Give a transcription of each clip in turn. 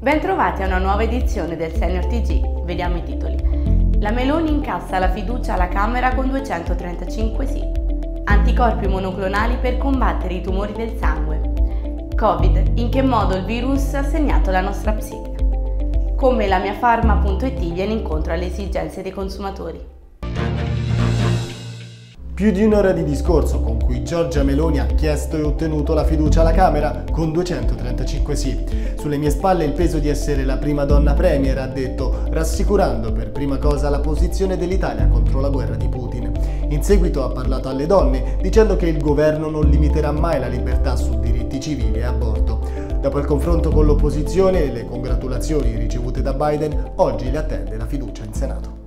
Bentrovati a una nuova edizione del Senior TG. Vediamo i titoli. La Meloni incassa la fiducia alla Camera con 235 sì. Anticorpi monoclonali per combattere i tumori del sangue. Covid. In che modo il virus ha segnato la nostra psiche? Come la mia farma.it viene incontro alle esigenze dei consumatori. Più di un'ora di discorso con cui Giorgia Meloni ha chiesto e ottenuto la fiducia alla Camera con 235 sì. Sulle mie spalle il peso di essere la prima donna premier, ha detto, rassicurando per prima cosa la posizione dell'Italia contro la guerra di Putin. In seguito ha parlato alle donne dicendo che il governo non limiterà mai la libertà su diritti civili e aborto. Dopo il confronto con l'opposizione e le congratulazioni ricevute da Biden, oggi le attende la fiducia in Senato.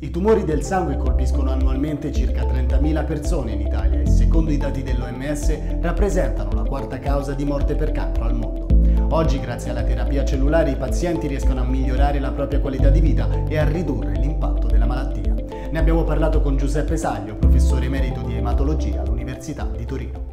I tumori del sangue colpiscono annualmente circa 30.000 persone in Italia e secondo i dati dell'OMS rappresentano la quarta causa di morte per cancro al mondo. Oggi grazie alla terapia cellulare i pazienti riescono a migliorare la propria qualità di vita e a ridurre l'impatto della malattia. Ne abbiamo parlato con Giuseppe Saglio, professore emerito di ematologia all'Università di Torino.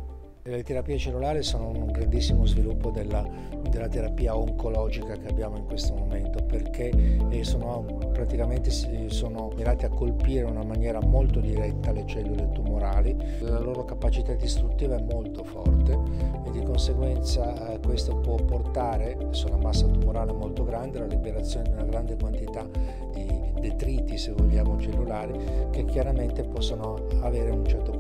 Le terapie cellulari sono un grandissimo sviluppo della, della, terapia oncologica che abbiamo in questo momento perché eh, sono praticamente sono mirate a colpire in una maniera molto diretta le cellule tumorali, la loro capacità distruttiva è molto forte e di conseguenza eh, questo può portare su una massa tumorale molto grande alla liberazione di una grande quantità di detriti, se vogliamo, cellulari che chiaramente possono avere un certo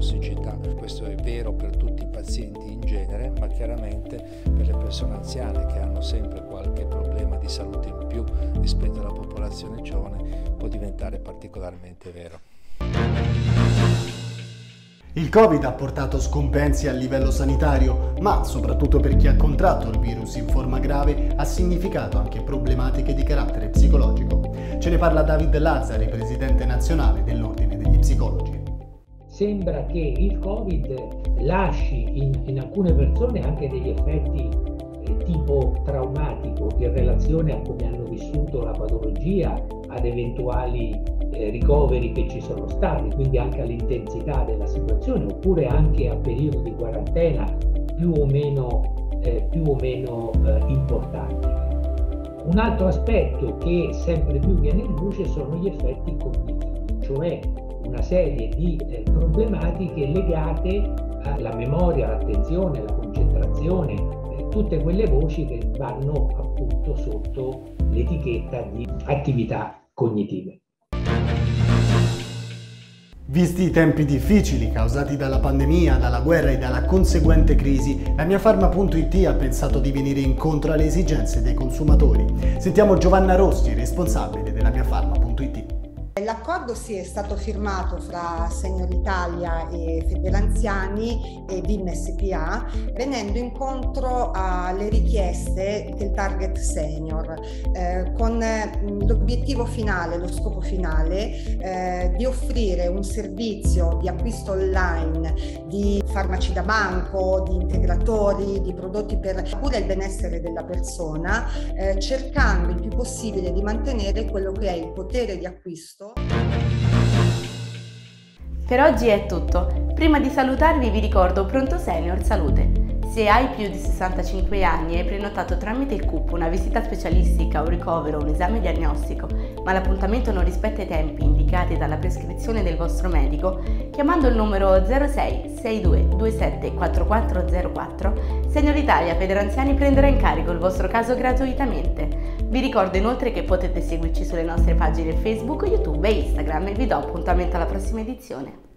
tossicità. Questo è vero per tutti i pazienti in genere, ma chiaramente per le persone anziane che hanno sempre qualche problema di salute in più rispetto alla popolazione giovane può diventare particolarmente vero. Il Covid ha portato scompensi a livello sanitario, ma soprattutto per chi ha contratto il virus in forma grave ha significato anche problematiche di carattere psicologico. Ce ne parla David Lazzari, presidente nazionale dell'Ordine degli Psicologi. Sembra che il Covid lasci in, in alcune persone anche degli effetti eh, tipo traumatico in relazione a come hanno vissuto la patologia, ad eventuali eh, ricoveri che ci sono stati, quindi anche all'intensità della situazione, oppure anche a periodi di quarantena più o meno, eh, più o meno eh, importanti. Un altro aspetto che sempre più viene in luce sono gli effetti cognitivi, cioè una serie di eh, problematiche legate alla memoria, all'attenzione, alla concentrazione, eh, tutte quelle voci che vanno appunto sotto l'etichetta di attività cognitive. Visti i tempi difficili causati dalla pandemia, dalla guerra e dalla conseguente crisi, la mia Farma.it ha pensato di venire incontro alle esigenze dei consumatori. Sentiamo Giovanna Rossi, responsabile della mia Farma.it. L'accordo sì è stato firmato fra Senior Italia e Federanziani e VIM SPA venendo incontro alle richieste del target senior eh, con mm, l'obiettivo finale, lo scopo finale eh, di offrire un servizio di acquisto online di farmaci da banco, di integratori, di prodotti per la cura e il benessere della persona eh, cercando il più possibile di mantenere quello che è il potere di acquisto per oggi è tutto. Prima di salutarvi vi ricordo Pronto Senior Salute. Se hai più di 65 anni e hai prenotato tramite il CUP una visita specialistica, un ricovero o un esame diagnostico, ma l'appuntamento non rispetta i tempi indicati dalla prescrizione del vostro medico, chiamando il numero 06 62 27 4404, Senior Italia Federanziani prenderà in carico il vostro caso gratuitamente. Vi ricordo inoltre che potete seguirci sulle nostre pagine Facebook, YouTube e Instagram e vi do appuntamento alla prossima edizione.